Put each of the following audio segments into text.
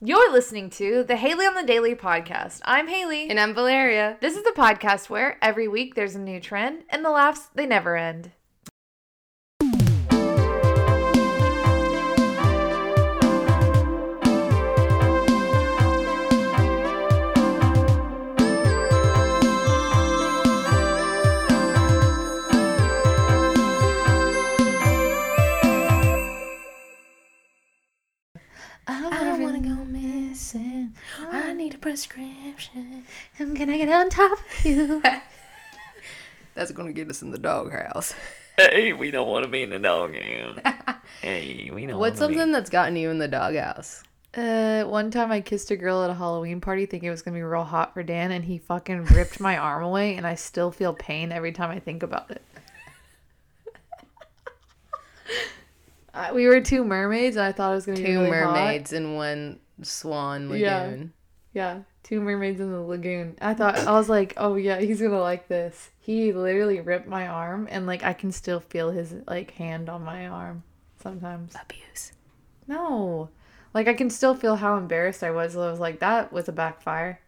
You're listening to the Haley on the Daily podcast. I'm Haley. And I'm Valeria. this is the podcast where every week there's a new trend and the laughs, they never end. Missing. I need a prescription. Can I'm gonna get on top of you. That's gonna get us in the doghouse. Hey, we don't want to be in the doghouse. hey, we don't. What's wanna be- something that's gotten you in the doghouse? Uh, one time I kissed a girl at a Halloween party thinking it was gonna be real hot for Dan, and he fucking ripped my arm away, and I still feel pain every time I think about it. Uh, we were two mermaids, and I thought it was gonna be Two really hot. mermaids and one swan Yeah. lagoon. Yeah, two mermaids in the lagoon. I thought I was like, oh yeah, he's gonna like this. He literally ripped my arm, and like I can still feel his like hand on my arm sometimes. Abuse. No, like I can still feel how embarrassed I was. I was like, that was a backfire.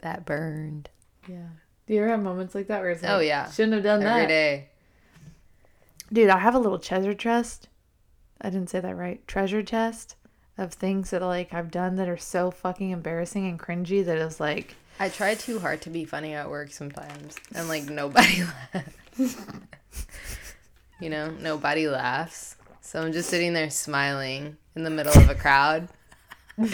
That burned. Yeah. Do you ever have moments like that where it's oh, like, Oh, yeah. shouldn't have done Every that, day. dude? I have a little treasure chest. I didn't say that right. Treasure chest of things that like I've done that are so fucking embarrassing and cringy that it's like, I try too hard to be funny at work sometimes. And like nobody laughs. you know, nobody laughs. So I'm just sitting there smiling in the middle of a crowd.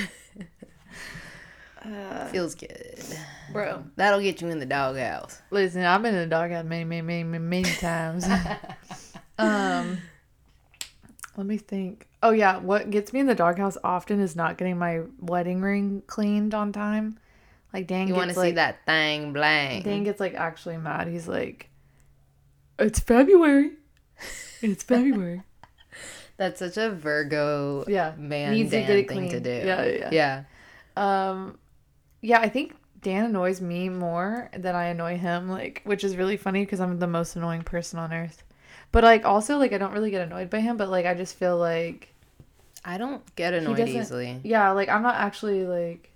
Feels good. bro. That'll get you in the doghouse. Listen, I've been in the doghouse many, many, many, many, many times. um, let me think. Oh yeah, what gets me in the doghouse often is not getting my wedding ring cleaned on time. Like Dan You want to like see that thing blang. Dan gets like actually mad. He's like, "It's February. It's February." That's such a Virgo Yeah, man needs to Dan get it thing to do. Yeah, yeah, Yeah. Um, yeah, I think Dan annoys me more than I annoy him. Like, which is really funny because I'm the most annoying person on earth. But like, also like, I don't really get annoyed by him. But like, I just feel like I don't get annoyed easily. Yeah, like I'm not actually like,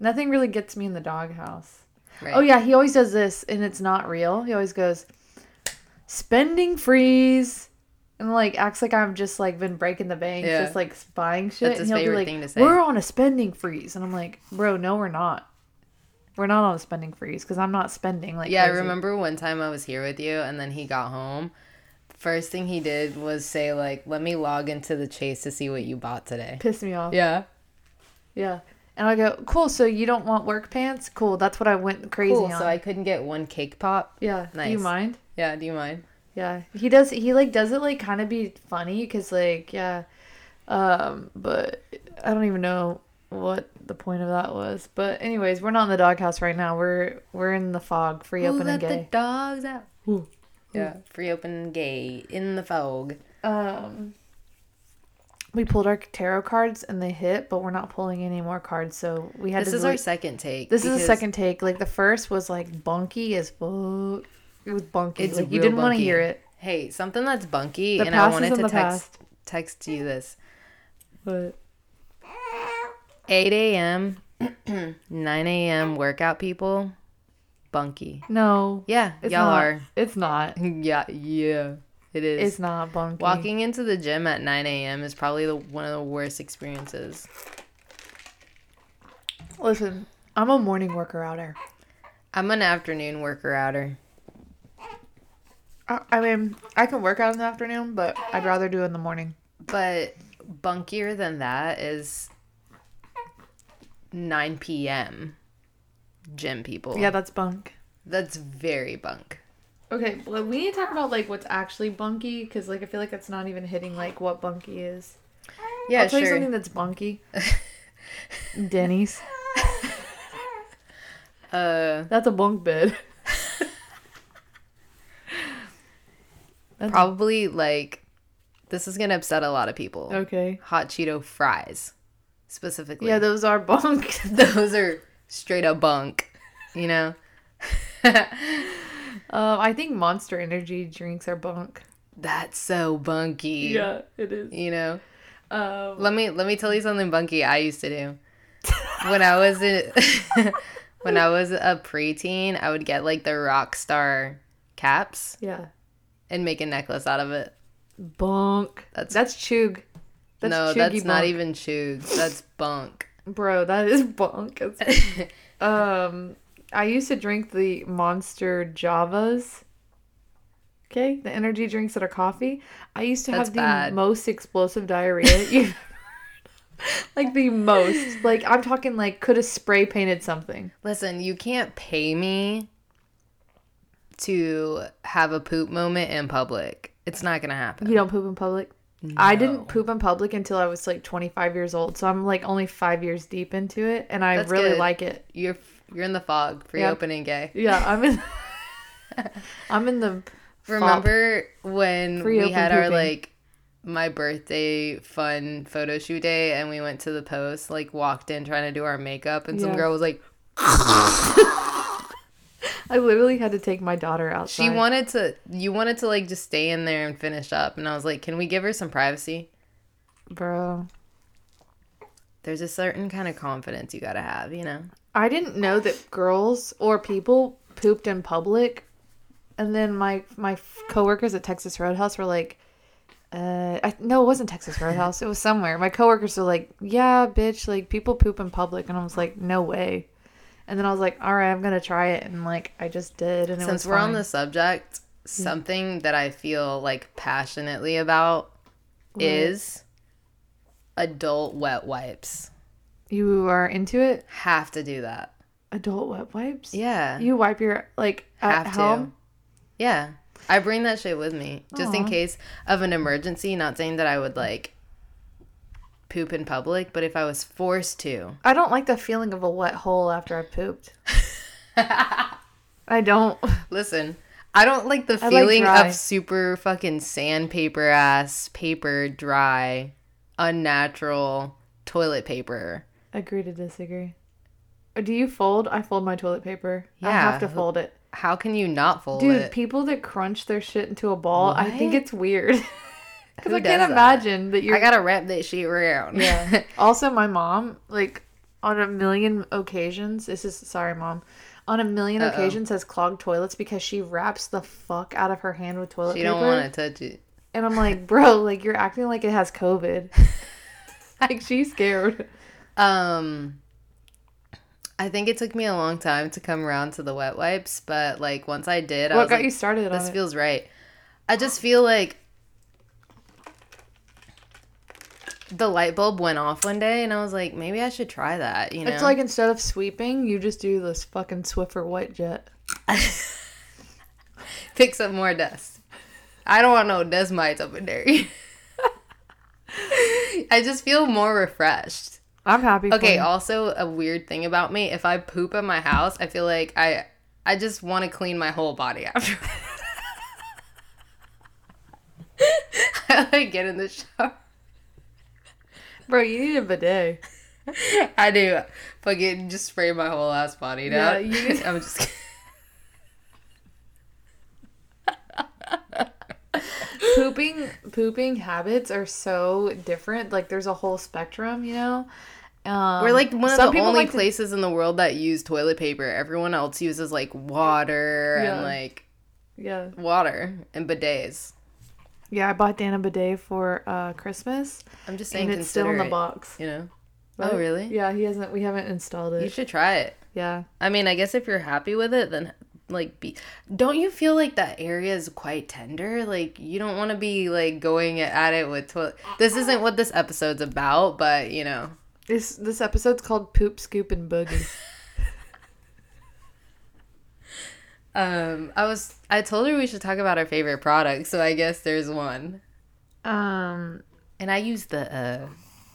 nothing really gets me in the doghouse. Right. Oh yeah, he always does this, and it's not real. He always goes, spending freeze, and like acts like I've just like been breaking the bank, Yeah. just like buying shit. That's his and he'll favorite be like, thing to say. "We're on a spending freeze," and I'm like, "Bro, no, we're not. We're not on a spending freeze because I'm not spending like." Yeah, I remember one time I was here with you and then he got home. First thing he did was say like, "Let me log into the Chase to see what you bought today." Piss me off. Yeah. Yeah. And I go, cool. So you don't want work pants? Cool. That's what I went crazy Cool. on. So I couldn't get one cake pop. yeah. Do you mind? Yeah, do you mind? Yeah, he does. He like does it like kind of be funny because like yeah, um, but I don't even know what the point of that was. But anyways, we're not in the doghouse right now. We're we're in the fog, free Who open and let the dogs out? Ooh. Yeah, free open gay in the fog. Um, we pulled our tarot cards and they hit, but we're not pulling any more cards. So we had This is delete- our second take. This is the second take. Like the first was like bunky as fuck. It was bunky. It's like you didn't want to hear it. Hey, something that's bunky, The and I wanted to text text you this. But 8 a.m., 9 a.m. workout people, bunky. no, Yeah, it's y'all not. are. It's not. Yeah, yeah, it is. It's not bunky. Walking into the gym at 9 a.m. is probably the, one of the worst experiences. Listen, I'm a morning worker outer. I'm an afternoon worker outer. I, I mean, I can work out in the afternoon, but I'd rather do it in the morning. But bunkier than that is 9 p.m. gym people. Yeah, that's bunk. That's very bunk. Okay, well, we need to talk about like what's actually bunky because like I feel like it's not even hitting like what bunky is. Yeah, I'll tell you something that's bunky. Denny's. Uh, That's a bunk bed. Probably like this is gonna upset a lot of people. okay. Hot Cheeto fries, specifically. Yeah, those are bunk. those are straight up bunk. You know. Um, I think Monster Energy drinks are bunk. That's so bunky. Yeah, it is. You know. Um, Let me let me tell you something bunky I used to do. when I was in, when I was a preteen, I would get like the rock star caps Yeah. and make a necklace out of it. Bunk. That's- That's chug. That's no, that's not even chug. That's bunk. Bro, that is bunk. Um, I used to drink the Monster Javas. Okay, the energy drinks that are coffee. I used to That's have the bad. most explosive diarrhea. like the most. Like I'm talking like could have spray painted something. Listen, you can't pay me to have a poop moment in public. It's not gonna happen. You don't poop in public. I didn't poop in public until I was like 25 years old, so I'm like only five years deep into it, and I That's really good. like it. You're you're in the fog. Free Yeah. opening gay. Yeah, I'm in. I'm in the. Remember when Free we had our pooping. like my birthday fun photo shoot day and we went to the post, like walked in trying to do our makeup and some girl was like I literally had to take my daughter outside. she wanted to you wanted to like just stay in there and finish up and I was like, Can we give her some privacy? bro. There's a certain kind of confidence you gotta have, you know? I didn't know that girls or people pooped in public, and then my my coworkers at Texas Roadhouse were like, uh, I, no, it wasn't Texas Roadhouse. it was somewhere. My coworkers were like, yeah, bitch, like people poop in public, and I was like, no way. And then I was like, all right, I'm gonna try it, and like I just did, and it Since we're on the subject, something that I feel like passionately about is adult wet wipes. You are into it. Have to do that. Adult wet wipes. Yeah. You wipe your like at have to. home. Yeah. I bring that shit with me just in case of an emergency. Not saying that I would like poop in public, but if I was forced to, I don't like the feeling of a wet hole after I pooped. I don't. listen, I don't like the I feeling dry. of super fucking sandpaper ass paper, dry, unnatural toilet paper. Agree to disagree. Uh, Do you fold? I fold my toilet paper. I have to fold it. How can you not fold Dude, it? Dude, people that crunch their shit into a ball, I think it's weird. Because I can't that? imagine that you're. I gotta wrap that shit around. yeah. also, my mom, like, on a million occasions, this is, sorry, mom, on a 1000000 Uh-oh. occasions has clogged toilets because she wraps the fuck out of her hand with toilet she paper. don't want to touch it. And I'm like, bro, like, you're acting like it has COVID. like, she's scared. Um, I think it took me a long time to come around to the wet wipes, but like once I did, I What was got like, you started on this it? feels right. I just feel like the light bulb went off one day, and I was like, maybe I should try that. You know, It's like instead of sweeping, you just do this fucking Swiffer WetJet. Picks up more dust. I don't want no dust mites up in there. I just feel more refreshed. I'm happy. Okay, also a weird thing about me, if I poop in my house, I feel like I I just want to clean my whole body after. I like get in the shower. Bro, you need a bidet. I do. Fucking just spray my whole ass body Yeah, down. you- I'm just pooping pooping habits are so different. Like there's a whole spectrum, you know. Um, We're like one of the only like to- places in the world that use toilet paper. Everyone else uses like water Yeah. and like yeah, water and bidets. Yeah. I bought Dan a bidet for uh, Christmas, I'm just saying, and it's still in the box. You know. Right? Oh really? Yeah, he hasn't. We haven't installed it. You should try it. Yeah. I mean, I guess if you're happy with it, then like be. Don't you feel like that area is quite tender? Like you don't want to be like going at it with toilet. This isn't what this episode's about, but you know. This this episode's called Poop, Scoop, and Boogie. Um, I was I told her we should talk about our favorite product, so I guess there's one. um, And I use the uh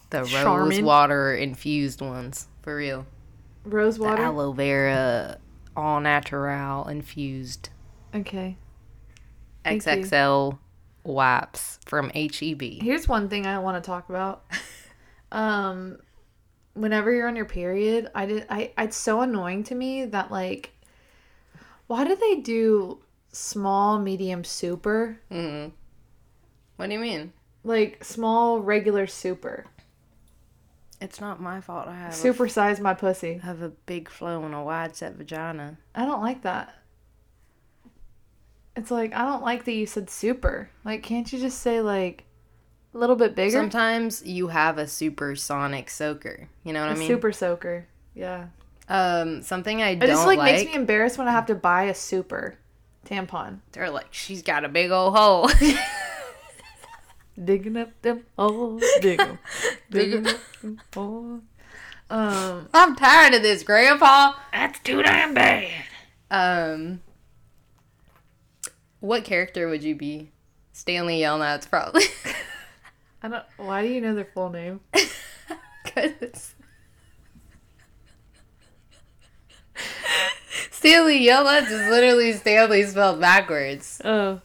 the rose water infused ones for real. rose The water. aloe vera all natural infused Okay. Thank you. XXL wipes from E HEB. Here's one thing I want to talk about. um, whenever you're on your period, I did. I. It's so annoying to me that like, why do they do small, medium, super? hmm What do you mean? Like small, regular, super. It's not my fault. I have Supersize my pussy. A, have a big flow and a wide set vagina. I don't like that. It's like I don't like that you said super. Like, can't you just say like a little bit bigger? Sometimes you have a supersonic soaker. You know what a I mean? super soaker. Yeah. Um, something I It don't just like, like. makes me embarrassed when I have to buy a super tampon. They're like, she's got a big old hole. Digging up them holes, dig 'em. digging up them holes. Um, I'm tired of this, Grandpa. that's too damn bad. Um, what character would you be? Stanley Yelnats, probably. I don't. Why do you know their full name? Cause Stanley Yelnats is literally Stanley spelled backwards. Oh,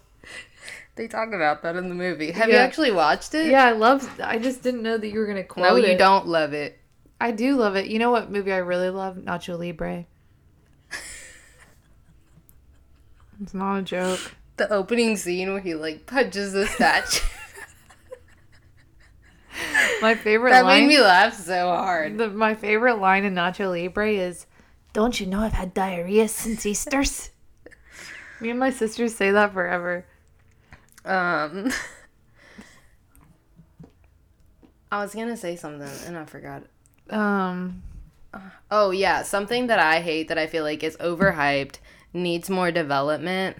They talk about that in the movie. Have you actually watched it? yeah, I love. I just didn't know that you were gonna quote it. No, you it. don't love it. I do love it. You know what movie I really love? Nacho Libre. It's not a joke. The opening scene where he like punches the statue. My favorite line that line. made me laugh so hard. the, my favorite line in Nacho Libre is, "Don't you know I've had diarrhea since Easter's?" Me and my sisters say that forever. Um, I was gonna say something and I forgot. Um, Oh yeah, something that I hate that I feel like is overhyped, needs more development,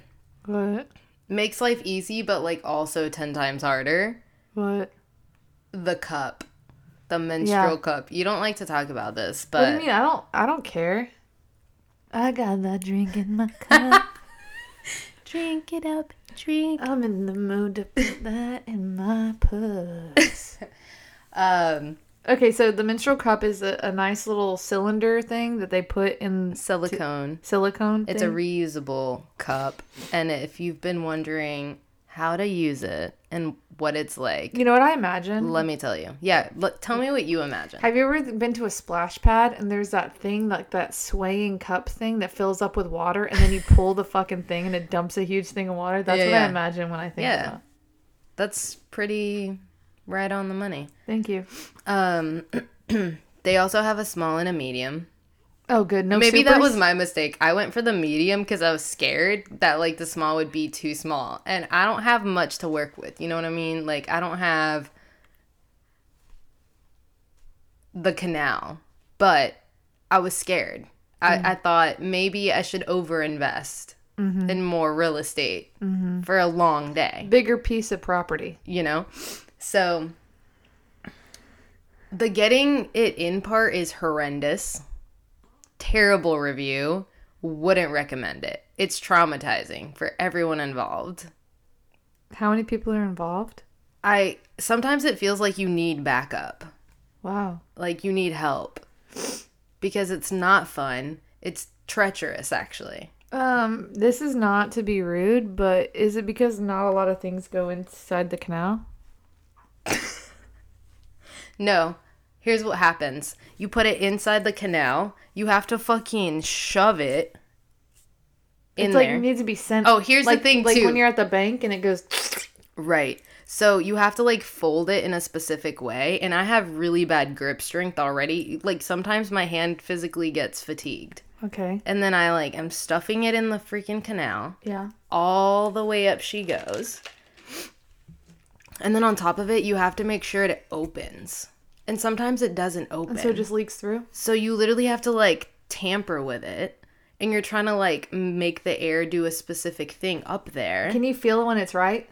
what? makes life easy but like also 10 times harder. What? The cup. The menstrual Yeah. cup. You don't like to talk about this, What do but you mean? I don't. I don't care. I got that drink in my cup. drink it up, drink. I'm in the mood to put that in my puss. Um, Okay, so the menstrual cup is a, a nice little cylinder thing that they put in silicone. silicone. It's a reusable cup, and if you've been wondering how to use it and what it's like, You know what I imagine? let me tell you. Yeah, let, tell me what you imagine. Have you ever been to a splash pad and there's that thing like that swaying cup thing that fills up with water and then you pull the fucking thing and it dumps a huge thing of water? That's Yeah, what yeah. I imagine when I think Yeah. about. That's pretty right on the money. Thank you. Um, they also have a small and a medium. Oh, good. No, Maybe that was my mistake. I went for the medium because I was scared that like the small would be too small, and I don't have much to work with. You know what I mean? Like I don't have the canal, but I was scared. I, mm-hmm. I thought maybe I should overinvest mm-hmm. in more real estate mm-hmm. for a long day bigger piece of property. you know? So the getting it in part is horrendous. Terrible review. Wouldn't recommend it. It's traumatizing for everyone involved. How many people are involved? I sometimes it feels like you need backup. Wow. Like you need help. Because it's not fun. It's treacherous actually. Um, this is not to be rude, but is it because not a lot of things go inside the canal? No. Here's what happens. You put it inside the canal. You have to fucking shove it in it's like there. it needs to be sent. Oh, here's the like, thing, like too. when you're at the bank and it goes. Right. So you have to like fold it in a specific way. And I have really bad grip strength already. Like sometimes my hand physically gets fatigued. Okay. And then I like am stuffing it in the freaking canal. Yeah. All the way up she goes. And then on top of it, you have to make sure it opens. And sometimes it doesn't open. And So it just leaks through. So you literally have to like tamper with it. And you're trying to like make the air do a specific thing up there. Can you feel it when it's right?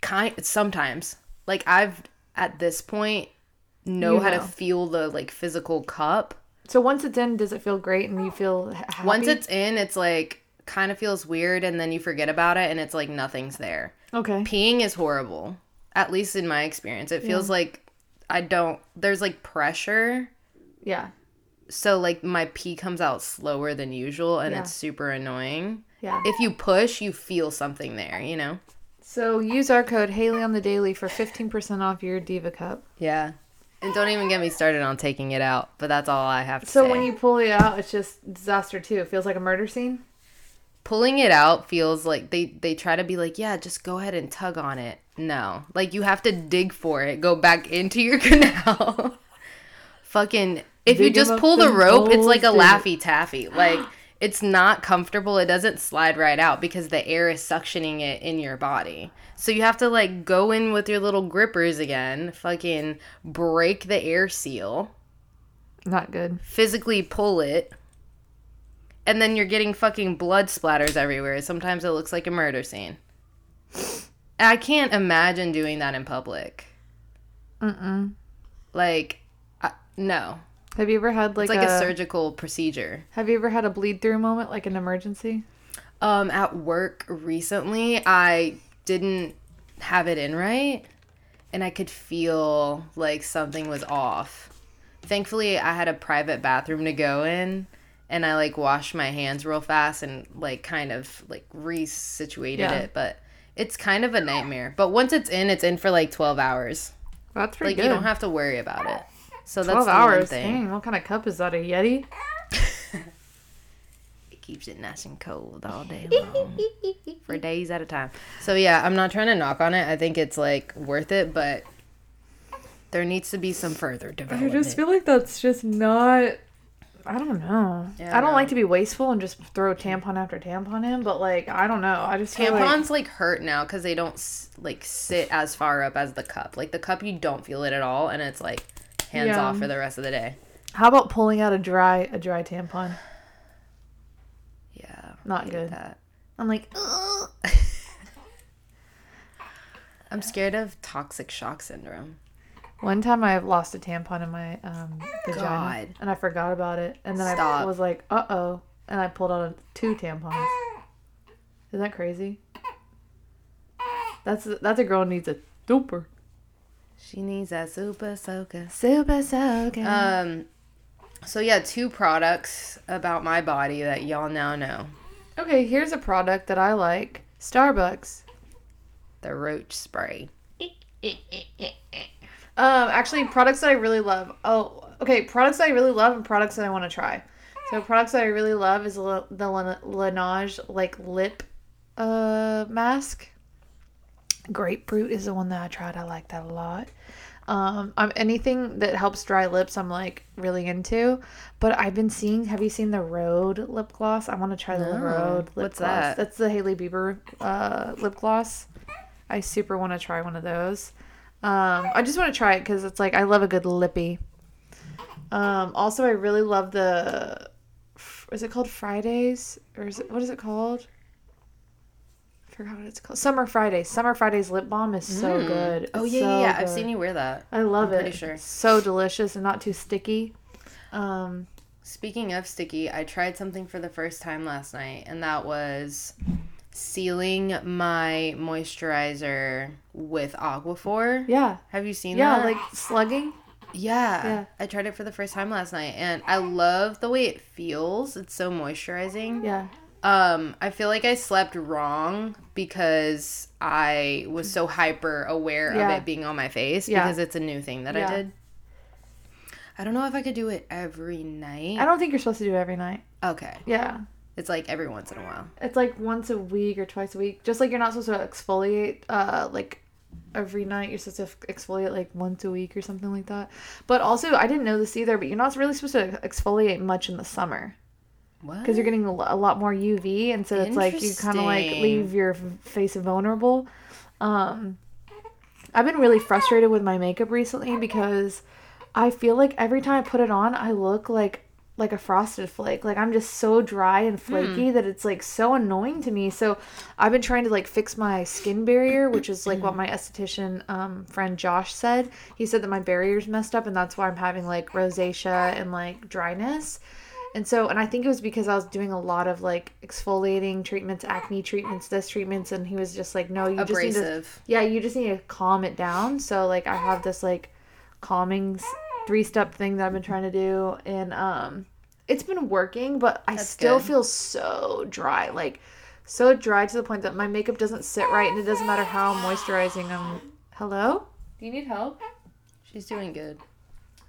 kind sometimes like i've at this point know You how know. to feel the like physical cup So once it's in, does it feel great and you feel happy? once it's in it's like kind of feels weird and then you forget about it and it's like nothing's there okay. peeing is horrible at least in my experience it feels like i don't there's like pressure Yeah. so like my pee comes out slower than usual and Yeah. it's super annoying Yeah. if you push you feel something there you know So use our code Haley on the daily for fifteen percent off your Diva cup. yeah and don't even get me started on taking it out but that's all i have to So say So when you pull it out, it's just disaster too. It feels like a murder scene. pulling it out feels like they they try to be like yeah just go ahead and tug on it no like you have to dig for it go back into your canal fucking if you just pull the rope, it's like a laffy taffy. Like it's not comfortable. It doesn't slide right out because the air is suctioning it in your body. So you have to like go in with your little grippers again, fucking break the air seal, Not good. physically pull it. And then you're getting fucking blood splatters everywhere. Sometimes it looks like a murder scene. I can't imagine doing that in public. Mm-mm. Like, I, no. Have you ever had like, It's like a, a, surgical procedure. Have you ever had a bleed through moment, like an emergency? Um, at work recently, I didn't have it in right, and I could feel like something was off. Thankfully, I had a private bathroom to go in, and I like washed my hands real fast and like kind of like resituated Yeah. it. But it's kind of a nightmare. But once it's in, it's in for like twelve hours. That's pretty Like good. you don't have to worry about it. So that's the one hours. thing. Dang, what kind of cup is that? A Yeti? It keeps it nice and cold all day long for days at a time. So yeah, I'm not trying to knock on it. I think it's like worth it, but there needs to be some further development. I just feel like that's just not. I don't know. Yeah, I don't like to be wasteful and just throw tampon after tampon in, but like I don't know. I just feel like Tampons like hurt now because they don't like sit as far up as the cup. Like the cup, you don't feel it at all, and it's like hands Yeah. off for the rest of the day. how about pulling out a dry a dry tampon? Yeah, Not good. That. I'm like, I'm scared of toxic shock syndrome. One time I lost a tampon in my um, vagina God. and I forgot about it, and then I was like, uh oh, and I pulled out two tampons. Isn't that crazy? That's that's a girl who needs a duper. She needs a super soaker. Super soaker. Um, so yeah, two products about my body that y'all now know. okay, here's a product that I like. Starbucks. The roach spray. Um, actually, products that I really love. Oh, okay, products that I really love and products that I want to try. So, products that I really love is the the Laneige like lip uh mask. Grapefruit is the one that I tried. I like that a lot. Um, I'm anything that helps dry lips. I'm like really into. But I've been seeing. Have you seen the Rhode lip gloss? I want to try the No. Rhode lip What's gloss. that? That's the Hailey Bieber uh, lip gloss. I super want to try one of those. Um, I just want to try it because it's like I love a good lippy. Um, also, I really love the. Is it called Fridays or is it what is it called? I forgot what it's called. Summer Fridays. Summer Fridays lip balm is so Mm. good. Oh It's yeah, yeah, so yeah. I've seen you wear that. I love I'm it. pretty sure. So delicious and not too sticky. Um, Speaking of sticky, I tried something for the first time last night, and that was sealing my moisturizer with Aquaphor. yeah, Have you seen yeah, that? like slugging. yeah. Yeah. I tried it for the first time last night, and I love the way it feels. It's so moisturizing. Yeah, Um, I feel like I slept wrong because I was so hyper aware Yeah. of it being on my face Yeah. because it's a new thing that. I did. I don't know if I could do it every night. I don't think you're supposed to do it every night. Okay. Yeah, It's like every once in a while. it's like once a week or twice a week. Just like you're not supposed to exfoliate, uh, like every night. You're supposed to exfoliate like once a week or something like that. But also, I didn't know this either. But you're not really supposed to exfoliate much in the summer What? because you're getting a lot more UV, and so it's like you kind of like leave your face vulnerable. Um, I've been really frustrated with my makeup recently because I feel like every time I put it on, I look like like a frosted flake. Like I'm just so dry and flaky that it's like so annoying to me. So I've been trying to like fix my skin barrier, which is like what my esthetician um, friend Josh said. He said that my barrier's messed up and that's why I'm having like rosacea and like dryness. And so, and I think it was because I was doing a lot of like exfoliating treatments, acne treatments, this treatments, and he was just like, no, you just need to yeah, you just need to calm it down. So like I have this like calming three step thing that I've been trying to do and um it's been working, but I That's still good. feel so dry. Like so dry to the point that my makeup doesn't sit right and it doesn't matter how moisturizing I'm Hello? Do you need help? She's doing good.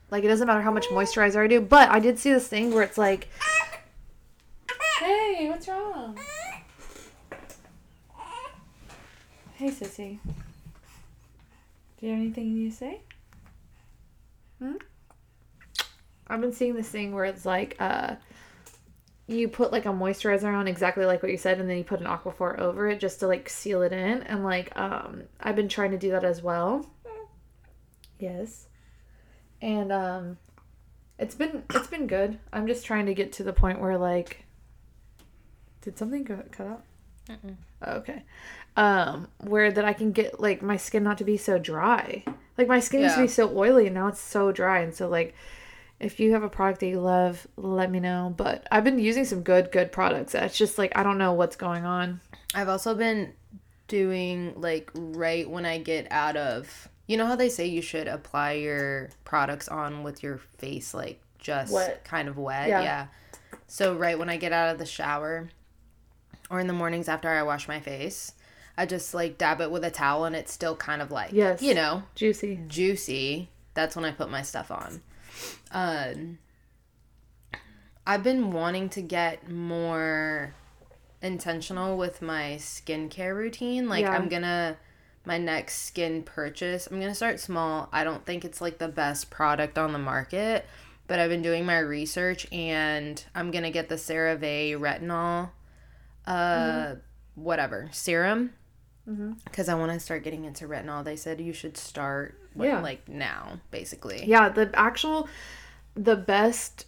Like it doesn't matter how much moisturizer I do, but I did see this thing where it's like Hey, what's wrong? Hey sissy. Do you have anything you need to say? Hmm? I've been seeing this thing where it's like uh you put like a moisturizer on exactly like what you said and then you put an aquaphor over it just to like seal it in and like um I've been trying to do that as well. Yes. And um it's been it's been good. I'm just trying to get to the point where like did something go cut out? Mm-mm. Oh, okay. Um where that I can get like my skin not to be so dry. Like my skin used to be so oily and now it's so dry and so like if you have a product that you love, let me know. But I've been using some good, good products. It's just like I don't know what's going on. I've also been doing like right when I get out of you know how they say you should apply your products on with your face like just Wet. kind of wet. Yeah. Yeah. So right when I get out of the shower or in the mornings after I wash my face, I just like dab it with a towel and it's still kind of like Yes. you know, Juicy. juicy. That's when I put my stuff on. Um, I've been wanting to get more intentional with my skincare routine. Like Yeah. I'm gonna my next skin purchase. I'm gonna start small. I don't think it's like the best product on the market, but I've been doing my research and I'm gonna get the CeraVe retinol, uh, whatever serum Mhm. because I want to start getting into retinol. They said you should start with, Yeah. like now, basically. Yeah, the actual the best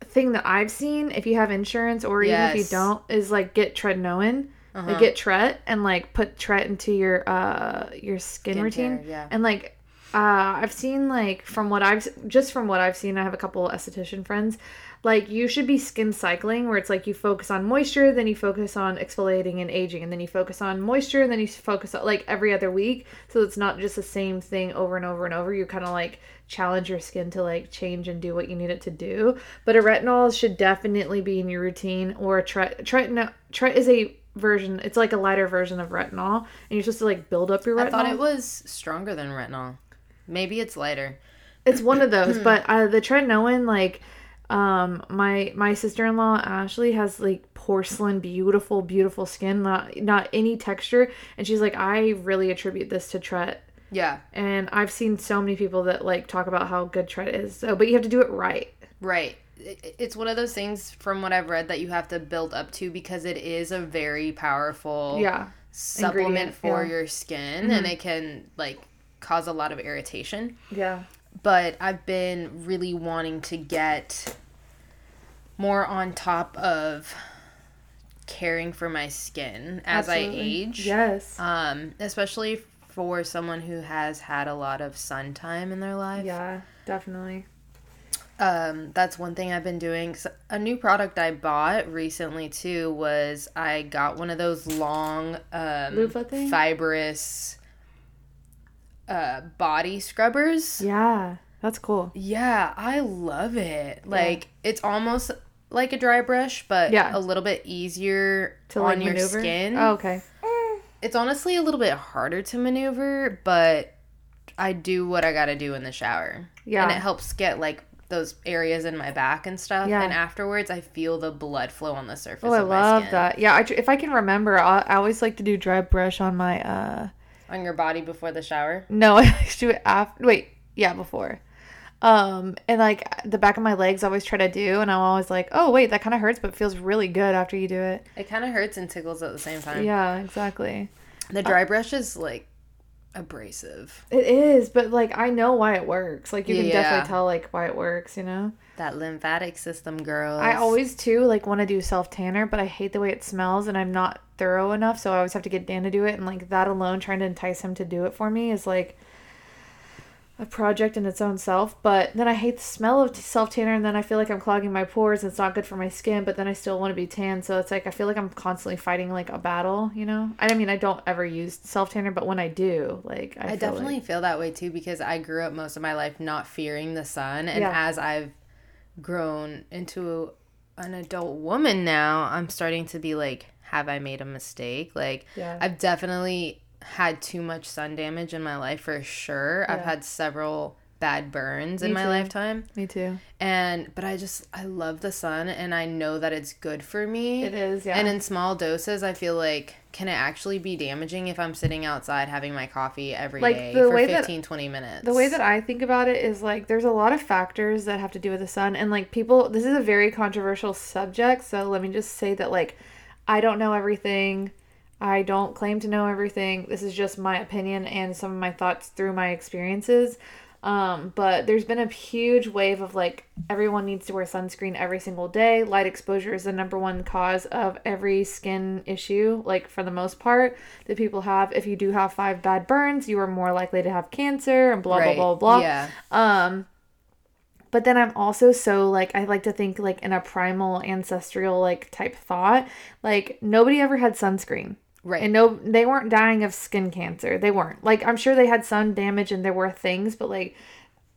thing that I've seen if you have insurance or even if you don't is like get tretinoin. Uh-huh. Like get tret and like put tret into your uh your skin Skincare, routine. yeah. And like uh I've seen like from what I've just from what I've seen, I have a couple esthetician friends. Like you should be skin cycling where it's like you focus on moisture, then you focus on exfoliating and aging, and then you focus on moisture, and then you focus on like every other week. So it's not just the same thing over and over and over. You kind of like challenge your skin to like change and do what you need it to do. But a retinol should definitely be in your routine or a tret tret tret is a version it's like a lighter version of retinol and you're supposed to like build up your retinol I thought it was stronger than retinol. Maybe it's lighter. it's one of those but uh, the tretinoin like um my my sister-in-law ashley has like porcelain beautiful beautiful skin not not any texture and she's like i really attribute this to tret Yeah, and i've seen so many people that like talk about how good tret is so but you have to do it right right. It's one of those things from what I've read that you have to build up to because it is a very powerful yeah supplement for yeah. Mm-hmm. your skin and it can like cause a lot of irritation. yeah but I've been really wanting to get more on top of caring for my skin as I age. yes Um, especially for someone who has had a lot of sun time in their life. yeah definitely Um, that's one thing I've been doing. A new product I bought recently too was I got one of those long um fibrous uh body scrubbers. yeah that's cool Yeah, I love it. Like it's almost like a dry brush, but Yeah. a little bit easier to on like your maneuver skin. oh, okay It's honestly a little bit harder to maneuver, but I do what I got to do in the shower. Yeah. And it helps get like those areas in my back and stuff. Yeah. And afterwards, I feel the blood flow on the surface oh i love that yeah I, tr- if i can remember I, I always like to do dry brush on my uh On your body before the shower. No, I to do it after. Wait, yeah, before. Um, and like the back of my legs, I always try to do, and I'm always like, oh wait, that kind of hurts, but feels really good after you do it. It kind of hurts and tickles at the same time. Yeah, exactly. The dry brush is like abrasive. It is, but like I know why it works. Like you can Yeah. definitely tell like why it works. You know. That lymphatic system, girl. I always too like want to do self tanner, but I hate the way it smells, and I'm not thorough enough, so I always have to get Dan to do it, and like that alone, trying to entice him to do it for me is like a project in its own self. But then I hate the smell of self tanner, and then I feel like I'm clogging my pores. And it's not good for my skin, but then I still want to be tan, so it's like I feel like I'm constantly fighting like a battle. You know? I mean, I don't ever use self tanner, but when I do, like I, I feel definitely like, feel that way too because I grew up most of my life not fearing the sun, and Yeah. as I've grown into an adult woman now, I'm starting to be like, have I made a mistake? Like, Yeah. I've definitely had too much sun damage in my life for sure. I've had several bad burns in my too. lifetime. Me too. And but I just I love the sun and I know that it's good for me. It is, yeah. And in small doses, I feel like can it actually be damaging if I'm sitting outside having my coffee every day Like, the for way that- 15 20 minutes? The way that I think about it is like there's a lot of factors that have to do with the sun and like people this is a very controversial subject, so let me just say that like I don't know everything. I don't claim to know everything. This is just my opinion and some of my thoughts through my experiences. Um, but there's been a huge wave of like everyone needs to wear sunscreen every single day. Light exposure is the number one cause of every skin issue, like for the most part, that people have. If you do have five bad burns, you are more likely to have cancer and blah Right. blah blah blah. Yeah. Um but then I'm also so like I like to think like in a primal ancestral like type thought. Like nobody ever had sunscreen. Right. And no they weren't dying of skin cancer. They weren't. Like I'm sure they had sun damage and there were things, but like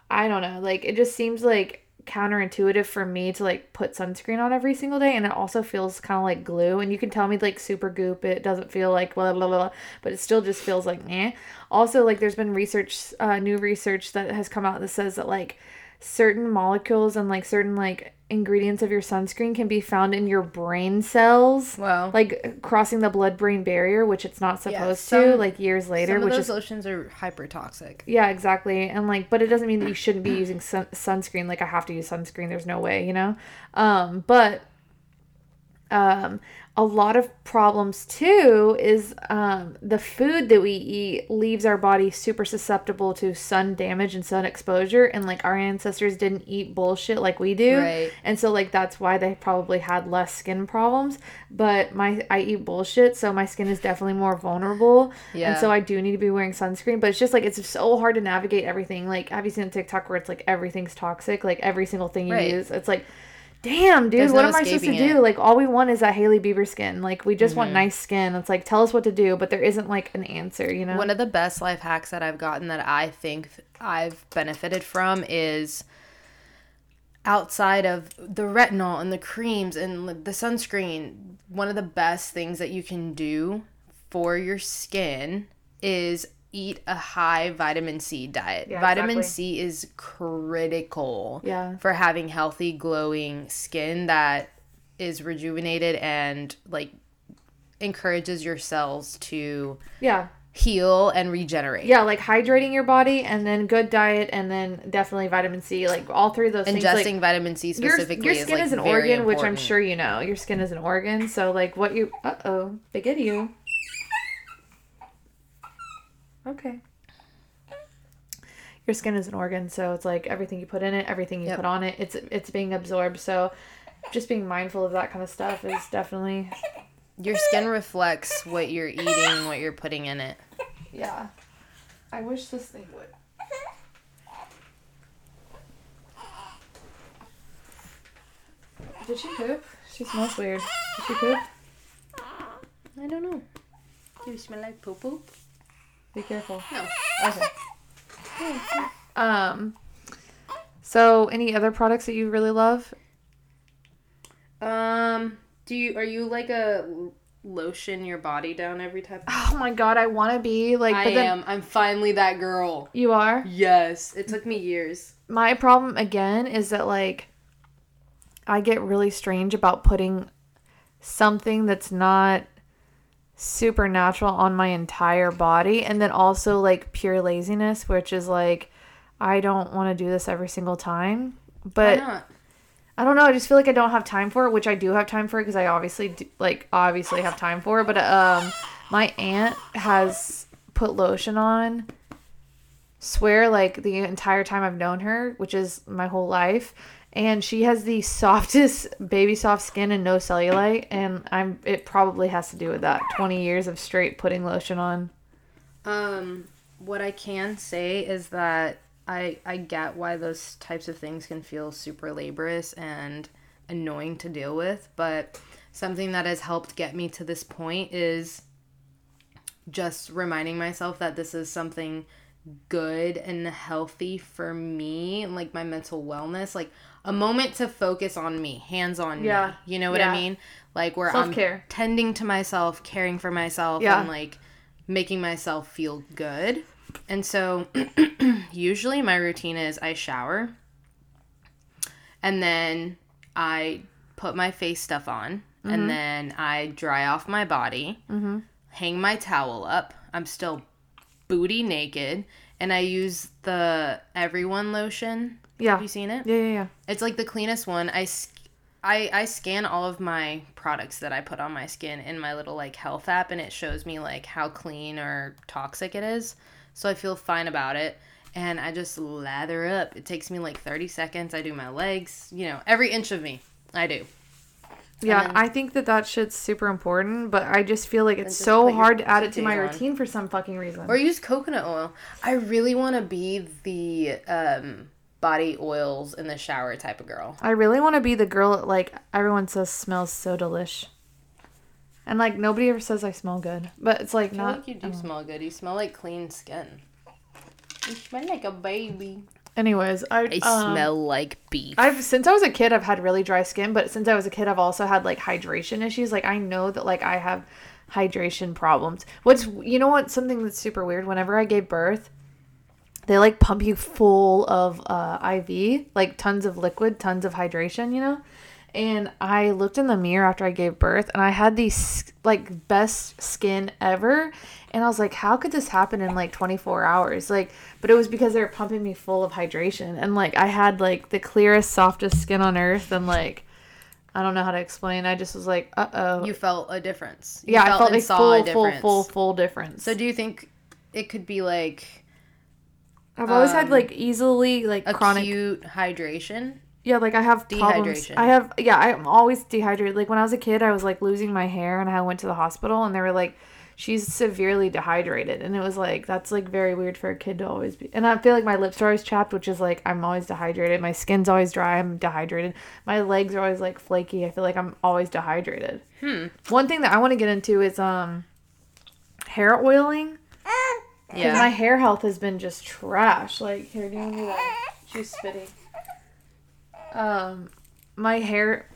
I don't know. Like it just seems like counterintuitive for me to like put sunscreen on every single day and it also feels kind of like glue and you can tell me like super goop it doesn't feel like blah blah blah, but it still just feels like eh also like there's been research uh, new research that has come out that says that like certain molecules and like certain like ingredients of your sunscreen can be found in your brain cells Wow. like crossing the blood brain barrier which it's not Yeah, supposed to like years later Some of which those is lotions are hyper toxic. yeah, exactly. And like, but it doesn't mean that you shouldn't be using sun- sunscreen. Like, I have to use sunscreen. There's no way, you know. Um, but um, a lot of problems too is um, the food that we eat leaves our body super susceptible to sun damage and sun exposure. And like, our ancestors didn't eat bullshit like we do, Right. and so like that's why they probably had less skin problems. But my I eat bullshit, so my skin is definitely more vulnerable. Yeah. And so I do need to be wearing sunscreen, but it's just like it's so hard to navigate everything. Like have you seen TikTok where it's like everything's toxic, like every single thing you Right. use. It's like Damn, dude, There's what no am I supposed to escaping do? it. Like all we want is that Hailey Bieber skin. Like we just Mm-hmm. want nice skin. It's like tell us what to do, but there isn't like an answer, you know? One of the best life hacks that I've gotten that I think I've benefited from is outside of the retinol and the creams and the sunscreen. One of the best things that you can do for your skin is eat a high vitamin C diet. Yeah, vitamin exactly. C is critical Yeah. for having healthy glowing skin that is rejuvenated and like encourages your cells to yeah. heal and regenerate. Yeah, like hydrating your body and then good diet and then definitely vitamin C. Like all three of those things like Ingesting vitamin C specifically your is skin like is an organ, which I'm sure you know. Your skin is an organ, so like what you uh oh, big get you. Okay. Your skin is an organ, so it's like everything you put in it, everything you Yep. put on it, it's it's being absorbed. So just being mindful of that kind of stuff is definitely Your skin reflects what you're eating, what you're putting in it. yeah. I wish this thing would. Did she poop? She smells weird. Did she poop? I don't know. Do you smell like poo poo? Be careful. No. Okay. Um. So, any other products that you really love? Um, do you are you like a lotion your body down every time? Oh my god, I want to be like. I but then am. I'm finally that girl. You are. Yes, it took me years. My problem again is that like, I get really strange about putting something that's not supernatural on my entire body, and then also like pure laziness, which is like, I don't want to do this every single time. But? I don't know. I just feel like I don't have time for it, which I do have time for because I obviously do, like obviously have time for it. But um, my aunt has put lotion on. Swear like the entire time I've known her, which is my whole life, and she has the softest baby soft skin and no cellulite, and I'm it probably has to do with that. Twenty years of straight putting lotion on. Um, what I can say is that I I get why those types of things can feel super laborious and annoying to deal with, but something that has helped get me to this point is just reminding myself that this is something good and healthy for me and like my mental wellness like a moment to focus on me hands on Yeah. me you know what Yeah. i mean like where Self-care. i'm tending to myself caring for myself Yeah. and like making myself feel good And so usually my routine is I shower and then I put my face stuff on and mm-hmm. then I dry off my body, mm-hmm. hang my towel up. I'm still booty naked and I use the Everyone lotion. Yeah. Have you seen it? Yeah, yeah, yeah. It's like the cleanest one. I, I, I scan all of my products that I put on my skin in my little like health app, and it shows me like how clean or toxic it is. So I feel fine about it, and I just lather up. It takes me like thirty seconds. I do my legs, you know, every inch of me. I do. Yeah, then- I think that that shit's super important, but I just feel like it's so hard to add it to my on. routine for some fucking reason. Or use coconut oil. I really want to be the um, body oils in the shower type of girl. I really want to be the girl that, like everyone says smells so delish. And like nobody ever says I smell good, but it's like I feel not. like you do smell good. You smell like clean skin. You smell like a baby. Anyways, I, I um, smell like beef. I've since I was a kid, I've had really dry skin, but since I was a kid, I've also had like hydration issues. Like I know that like I have hydration problems. What's you know what? Something that's super weird. Whenever I gave birth, they like pump you full of uh, IV, like tons of liquid, tons of hydration. You know. And I looked in the mirror after I gave birth, and I had these like best skin ever. And I was like, how could this happen in like 24 hours? Like, but it was because they were pumping me full of hydration. And like, I had like the clearest, softest skin on earth. And like, I don't know how to explain. I just was like, uh oh. you felt a difference. You Yeah, I felt a full, full, full, full difference. So do you think it could be like I've always had um, like easily like chronic. acute hydration? Yeah, like I have problems. Dehydration. I have yeah, I'm always dehydrated. Like when I was a kid, I was like losing my hair, and I went to the hospital, and they were like, "She's severely dehydrated," and it was like that's like very weird for a kid to always be. And I feel like my lips are always chapped, which is like I'm always dehydrated. My skin's always dry. I'm dehydrated. My legs are always like flaky. I feel like I'm always dehydrated. Hmm. One thing that I want to get into is um hair oiling. Yeah. my hair health has been just trash. Like, here, do you want to do that? She's spitting. Um, my hair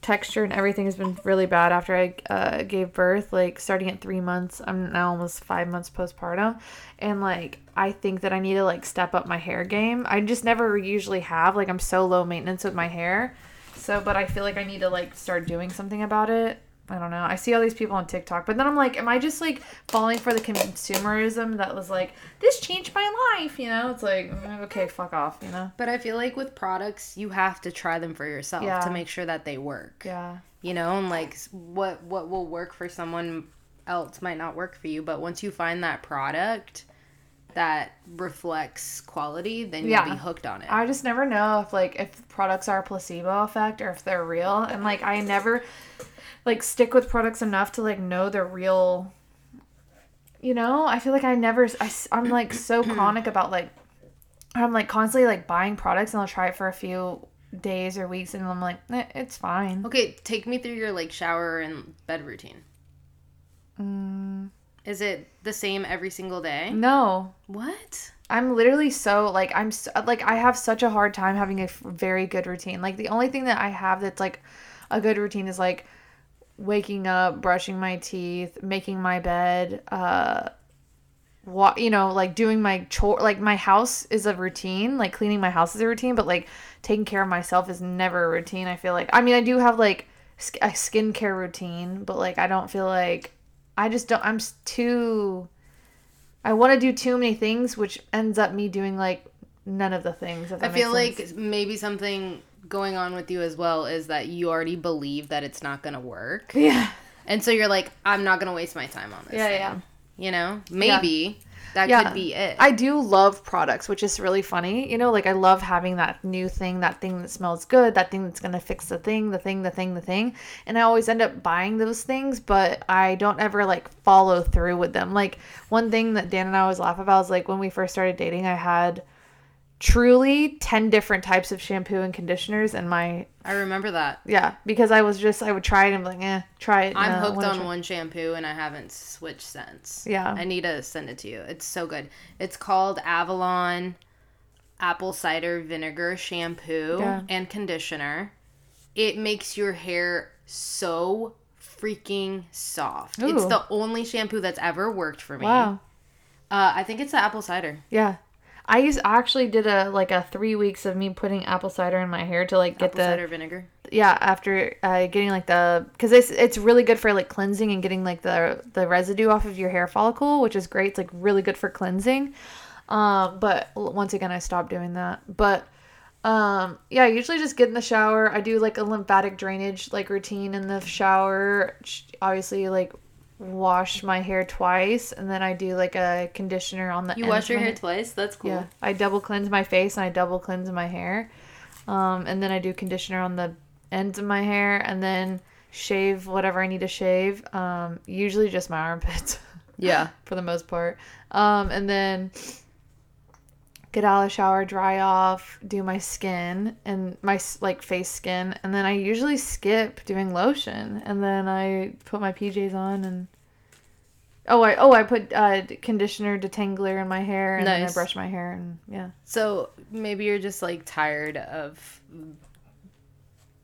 texture and everything has been really bad after I uh, gave birth. Like, starting at three months, I'm now almost five months postpartum, and like, I think that I need to like step up my hair game. I just never usually have. Like, I'm so low maintenance with my hair. So, but I feel like I need to like start doing something about it. I don't know. I see all these people on TikTok, but then I'm like, am I just like falling for the consumerism that was like, this changed my life? You know, it's like, mm, okay, fuck off, you know? But I feel like with products, you have to try them for yourself Yeah. to make sure that they work. Yeah. You know, and like what what will work for someone else might not work for you, but once you find that product that reflects quality, then you'll Yeah. be hooked on it. I just never know if like if products are a placebo effect or if they're real, and like I never like stick with products enough to like know they're real. You know, I feel like I never. I, am like so chronic about like I'm like constantly like buying products and I'll try it for a few days or weeks and I'm like, eh, it's fine. Okay, take me through your like shower and bed routine. Mm, Is it the same every single day? no, What? I'm literally so like I'm so, like I have such a hard time having a f- very good routine. Like the only thing that I have that's like a good routine is like waking up, brushing my teeth, making my bed, uh what you know, like doing my chore like my house is a routine, like cleaning my house is a routine, but like taking care of myself is never a routine. I feel like I mean, I do have like a skincare routine, but like I don't feel like I just don't I'm too I want to do too many things, which ends up me doing like none of the things. I feel makes like maybe something going on with you as well is that you already believe that it's not going to work. yeah, And so you're like, I'm not going to waste my time on this. yeah, thing. yeah. You know? Maybe that Yeah. could be it. I do love products, which is really funny. You know, like I love having that new thing, that thing that smells good, that thing that's gonna fix the thing, the thing, the thing, the thing. And I always end up buying those things, but I don't ever like follow through with them. Like one thing that Dan and I always laugh about is like when we first started dating, I had truly 10 different types of shampoo and conditioners in my I remember that. yeah because i was just i would try it and be like eh try it I'm no, hooked on try- one shampoo and I haven't switched since. Yeah. I need to send it to you. It's so good. It's called Avalon Apple Cider Vinegar Shampoo Yeah. and Conditioner. It makes your hair so freaking soft. It's the only shampoo that's ever worked for me. wow Uh, I think it's the apple cider. Yeah. I used I actually did a like a three weeks of me putting apple cider in my hair to like get Apple the cider vinegar. yeah after uh, getting like the because it's it's really good for like cleansing and getting like the the residue off of your hair follicle which is great. It's like really good for cleansing. Um but once again i stopped doing that. But um yeah I usually just get in the shower. I do like a lymphatic drainage like routine in the shower obviously like wash my hair twice and then i do like a conditioner on the You wash your hair twice. That's cool. yeah, I double cleanse my face and I double cleanse my hair. Um, and then I do conditioner on the ends of my hair and then shave whatever I need to shave. Um, usually just my armpits Yeah. for the most part. Um, and then get out of the shower, dry off, do my skin and my like face skin, and then I usually skip doing lotion, and then I put my PJs on and. Oh, I oh I put uh, conditioner detangler in my hair and then I brush my hair and yeah. So maybe you're just like tired of.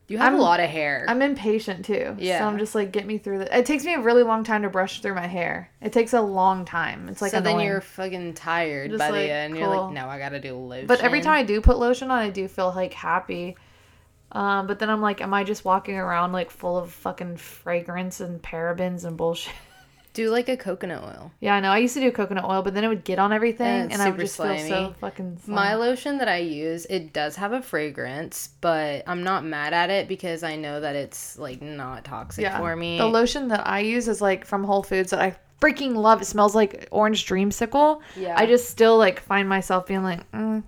You have I'm- a lot of hair. I'm impatient too. Yeah. So I'm just like, get me through the. It takes me a really long time to brush through my hair. It takes a long time. It's like so then you're fucking tired Just by like, the end. You're like, no, I gotta do lotion. But every time I do put lotion on, I do feel like happy. Um, but then I'm like, am I just walking around like full of fucking fragrance and parabens and bullshit? Do like a coconut oil. yeah, I know. I used to do coconut oil, but then it would get on everything, And and, I would just feel so slimy. fucking. My lotion that I use, it does have a fragrance, but I'm not mad at it because I know that it's like not toxic yeah. for me. The lotion that I use is like from Whole Foods that I freaking love. It smells like orange dreamsicle. Yeah. I just still like find myself being like, mm,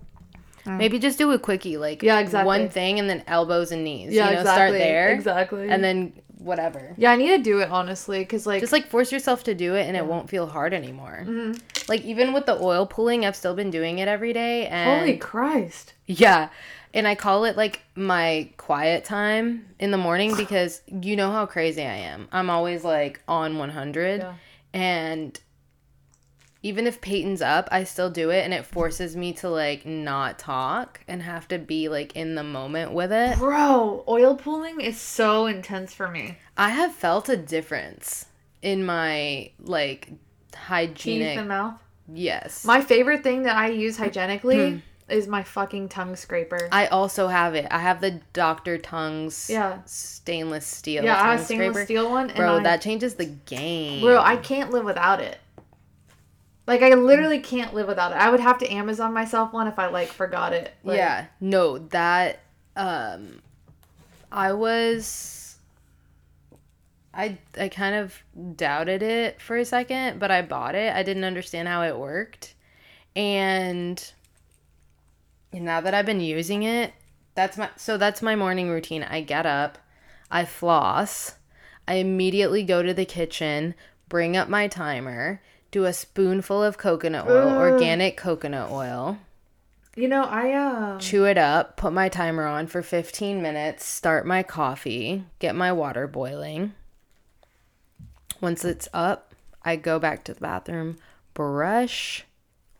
Maybe just do a quickie, like Yeah, exactly. one thing, and then elbows and knees. yeah, you know, exactly, start there, exactly, and then whatever. yeah, I need to do it honestly because like, Just like force yourself to do it, and it won't feel hard anymore. Mm-hmm. Like even with the oil pulling, I've still been doing it every day, and holy Christ, Yeah. And I call it like my quiet time in the morning because you know how crazy I am. I'm always like on 100. Yeah. And even if Peyton's up, I still do it and it forces me to like not talk and have to be like in the moment with it. bro, oil pulling is so intense for me. I have felt a difference in my like Teeth hygienic. and mouth. yes. My favorite thing that I use hygienically Hmm. is my fucking tongue scraper. I also have it. I have the Dr. Tung's Yeah. stainless steel. yeah, I have tongue stainless scraper. steel one, and Bro, I, that changes the game. bro, I can't live without it. Like I literally can't live without it. I would have to Amazon myself one if I like forgot it. Like, yeah, no, that um I was I I kind of doubted it for a second, but I bought it. I didn't understand how it worked. And now that I've been using it, that's my so that's my morning routine. I get up, I floss, I immediately go to the kitchen, bring up my timer, do a spoonful of coconut oil, Ugh. organic coconut oil You know, I um chew it up, put my timer on for 15 minutes, start my coffee, get my water boiling. Once it's up, I go back to the bathroom, brush,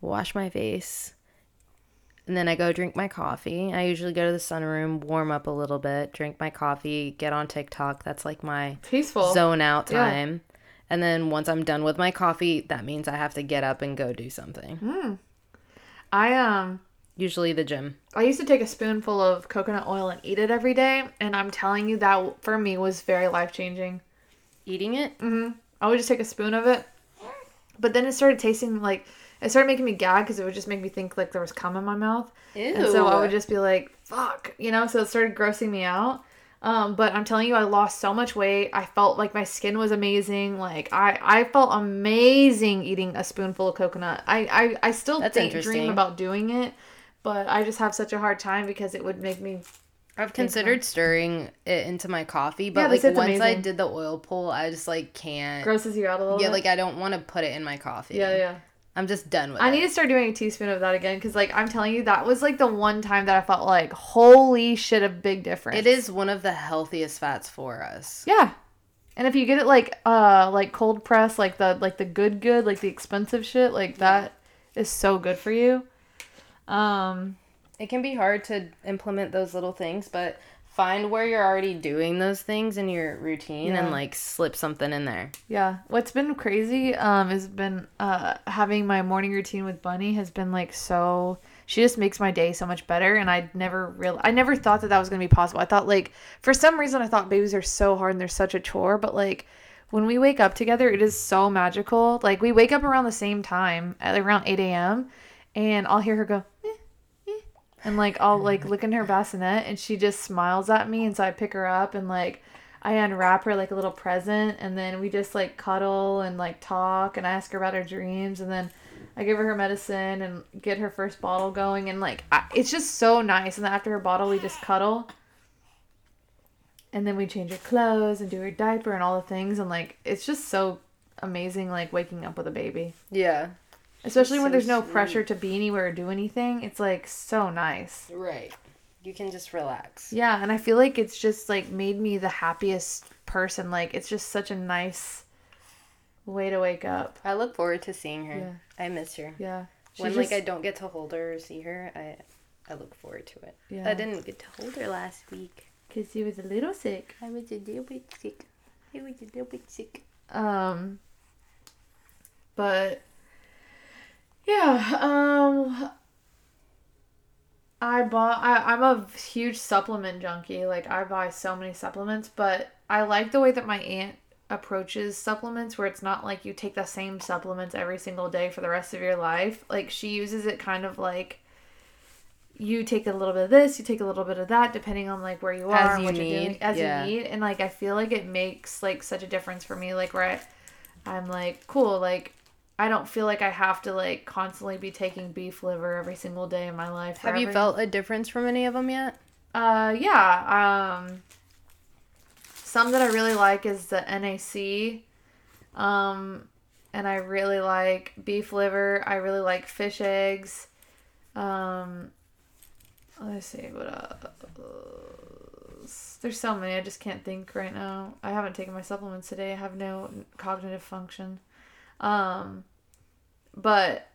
wash my face, and then I go drink my coffee. I usually go to the sunroom, warm up a little bit, drink my coffee, get on TikTok. That's like my peaceful. zone out Yeah. And then once I'm done with my coffee, that means I have to get up and go do something. I um Usually the gym. I used to take a spoonful of coconut oil and eat it every day, and I'm telling you that for me was very life changing. Eating it? I would just take a spoon of it, but then it started tasting like it started making me gag because it would just make me think like there was cum in my mouth, and so I would just be like, "Fuck," you know. So it started grossing me out. Um, but I'm telling you, I lost so much weight. I felt like my skin was amazing. Like I, I felt amazing eating a spoonful of coconut. I, I, I still That's think, dream about doing it, but I just have such a hard time because it would make me I've considered stirring it into my coffee, but Yeah, like once it's I did the oil pull, I just like can't. grosses you out a little Yeah, bit. like I don't want to put it in my coffee. yeah, yeah. I'm just done with it. I it. need to start doing a teaspoon of that again because, like, I'm telling you, that was like the one time that I felt like, holy shit, a big difference. It is one of the healthiest fats for us. Yeah. And if you get it like uh like cold press, like the like the good good, like the expensive shit, like that is so good for you. Um It can be hard to implement those little things, but find where you're already doing those things in your routine Yeah. and like slip something in there. Yeah. What's been crazy um has been uh having my morning routine with Bunny has been like so she just makes my day so much better and I never real I never thought that that was going to be possible. I thought like for some reason I thought babies are so hard and they're such a chore, but like when we wake up together, it is so magical. Like we wake up around the same time at around 8 a.m. and I'll hear her go and like I'll like look in her bassinet and she just smiles at me and so I pick her up and like I unwrap her like a little present and then we just like cuddle and like talk and I ask her about her dreams and then I give her her medicine and get her first bottle going and like I, it's just so nice and then after her bottle we just cuddle and then we change her clothes and do her diaper and all the things and like it's just so amazing like waking up with a baby Yeah. Especially when so there's no sweet. pressure to be anywhere or do anything it's like so nice Right. You can just relax. yeah and i feel like it's just like made me the happiest person like it's just such a nice way to wake up I look forward to seeing her. Yeah. I miss her. yeah She when just- like I don't get to hold her or see her, I I look forward to it. Yeah. I didn't get to hold her last week. because she was a little sick I was a little bit sick. I was a little bit sick. Um, but yeah, um, I bought. I, I'm a huge supplement junkie. Like I buy so many supplements, but I like the way that my aunt approaches supplements, where it's not like you take the same supplements every single day for the rest of your life. Like she uses it kind of like. You take a little bit of this, you take a little bit of that, depending on like where you are As and you what you're need, doing, as yeah. you need, and like I feel like it makes like such a difference for me. Like where I, I'm like, cool, like I don't feel like I have to like constantly be taking beef liver every single day in my life. Have you felt a difference from any of them yet? Uh, yeah. Um, some that I really like is the NAC. Um, and I really like beef liver. I really like fish eggs. Um, let's see what else. There's so many. I just can't think right now. I haven't taken my supplements today. I have no cognitive function. Um, but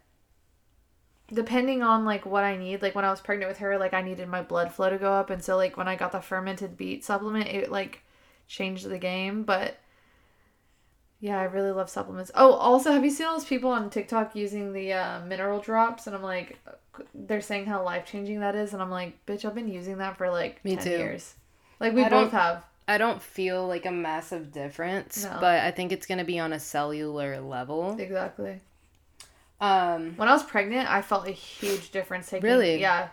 depending on like what I need, like when I was pregnant with her, like I needed my blood flow to go up, and so like when I got the fermented beet supplement, it like changed the game. But yeah, I really love supplements. Oh, also, have you seen all those people on TikTok using the uh, mineral drops? And I'm like, they're saying how life changing that is, and I'm like, bitch, I've been using that for like Me ten too. years. Like we I both have. I don't feel like a massive difference, No. but I think it's gonna be on a cellular level. Exactly. Um, When I was pregnant, I felt a huge difference taking. Really? Yeah,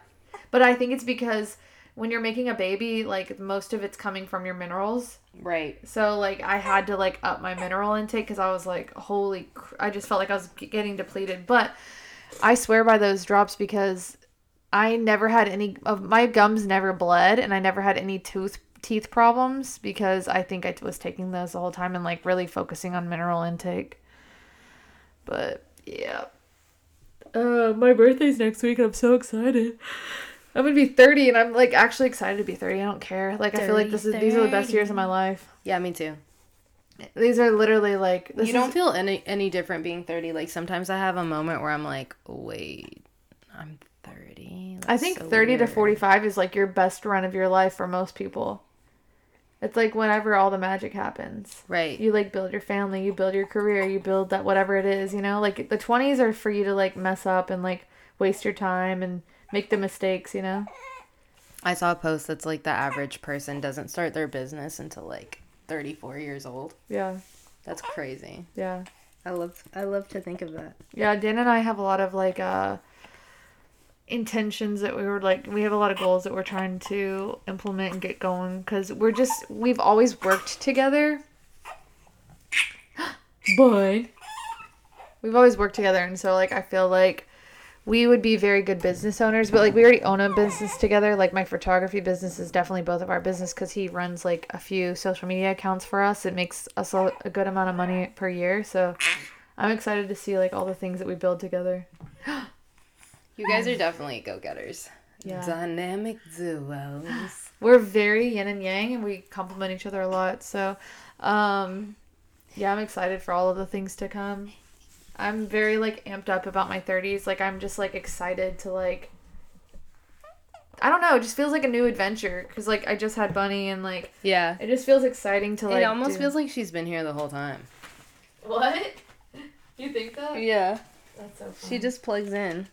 but I think it's because when you're making a baby, like most of it's coming from your minerals. right. So like I had to like up my mineral intake because I was like, holy, cr- I just felt like I was getting depleted. But I swear by those drops because I never had any of my gums never bled and I never had any tooth teeth problems because I think I was taking those the whole time and like really focusing on mineral intake. But yeah. Uh, my birthday's next week. I'm so excited. I'm gonna be 30, and I'm like actually excited to be 30. I don't care. Like I feel like this is these are the best years of my life. Yeah, me too. These are literally like this you don't is- feel any any different being 30. Like sometimes I have a moment where I'm like, wait, I'm 30. I think so 30 to 45 is like your best run of your life for most people. It's like whenever all the magic happens. Right. You like build your family, you build your career, you build that whatever it is, you know? Like the 20s are for you to like mess up and like waste your time and make the mistakes, you know? I saw a post that's like the average person doesn't start their business until like 34 years old. Yeah. That's crazy. Yeah. I love I love to think of that. Yeah, Dan and I have a lot of like uh intentions that we were like we have a lot of goals that we're trying to implement and get going cuz we're just we've always worked together. but we've always worked together and so like I feel like we would be very good business owners, but like we already own a business together. Like my photography business is definitely both of our business because he runs like a few social media accounts for us. It makes us a good amount of money per year. So I'm excited to see like all the things that we build together. You guys are definitely go-getters. Yeah. Dynamic duos. We're very yin and yang and we complement each other a lot. So um yeah, I'm excited for all of the things to come. I'm very like amped up about my 30s. Like I'm just like excited to like I don't know. It just feels like a new adventure because like I just had Bunny and like Yeah. it just feels exciting to like. it almost do- feels like she's been here the whole time. What? You think that? Yeah. That's so. Funny. She just plugs in.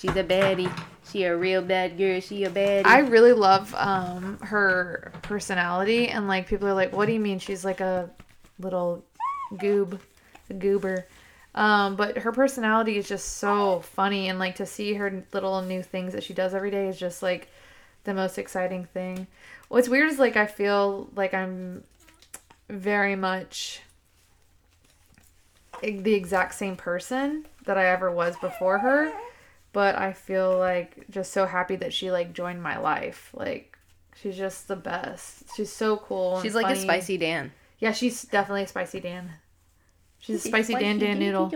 She's a baddie. She a real bad girl. She a baddie. I really love um her personality and like people are like, what do you mean she's like a little goob, a goober. Um, but her personality is just so funny and like to see her little new things that she does every day is just like the most exciting thing. What's weird is like I feel like I'm very much the exact same person that I ever was before her, but I feel like just so happy that she like joined my life. Like she's just the best. She's so cool. She's like a spicy Dan. Yeah, she's definitely a spicy Dan. She's a spicy Dan Dan noodle.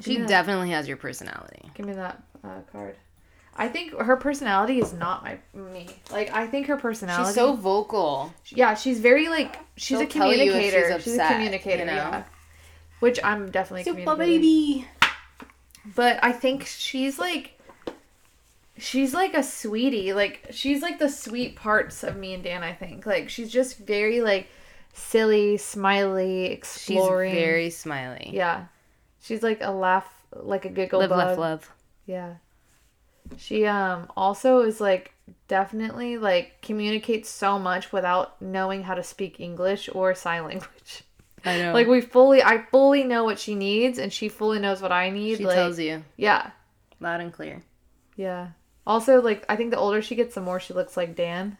She definitely has your personality. Give me that uh, card. I think her personality is not my me. Like I think her personality. She's so vocal. yeah. She's very like she's She'll a tell you if she's communicator. She's, a communicator. you know? Yeah. Which I'm definitely a Super baby. But I think she's like she's like a sweetie. Like she's like the sweet parts of me and Dan, I think. Like she's just very like silly, smiley, exploring. She's very smiley. Yeah. She's like a laugh like a giggle Live, bug. laugh, love. Yeah. She um also is like definitely like communicates so much without knowing how to speak English or sign language. I know. Like we fully I fully know what she needs and she fully knows what I need. she like tells you Yeah. loud and clear. Yeah. Also, like, I think the older she gets, the more she looks like Dan.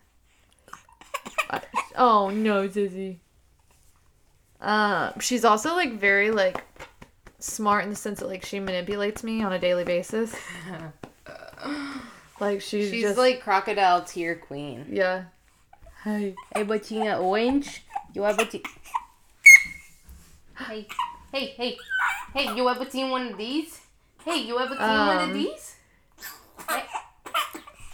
I- oh no, Zizzy. Uh, she's also like very like smart in the sense that like she manipulates me on a daily basis. like she's, She's just like crocodile tear queen. yeah. Hey. Hey, Bettina Orange, you have seen? Hey, hey, hey, hey! You ever seen one of these? Hey, you ever seen one of Um, these?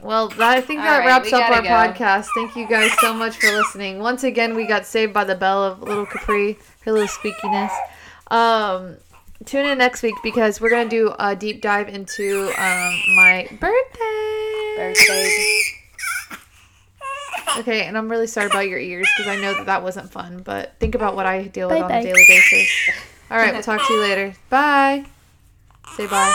Well, that, I think All that right, wraps up our go. podcast. Thank you guys so much for listening. Once again, we got saved by the bell of little Capri, her little squeakiness. Um, tune in next week because we're gonna do a deep dive into um, my birthday. Birthday. Okay, and I'm really sorry about your ears because I know that that wasn't fun. But think about what I deal with on Bye-bye. a daily basis. All right, we'll talk to you later. Bye. Say bye.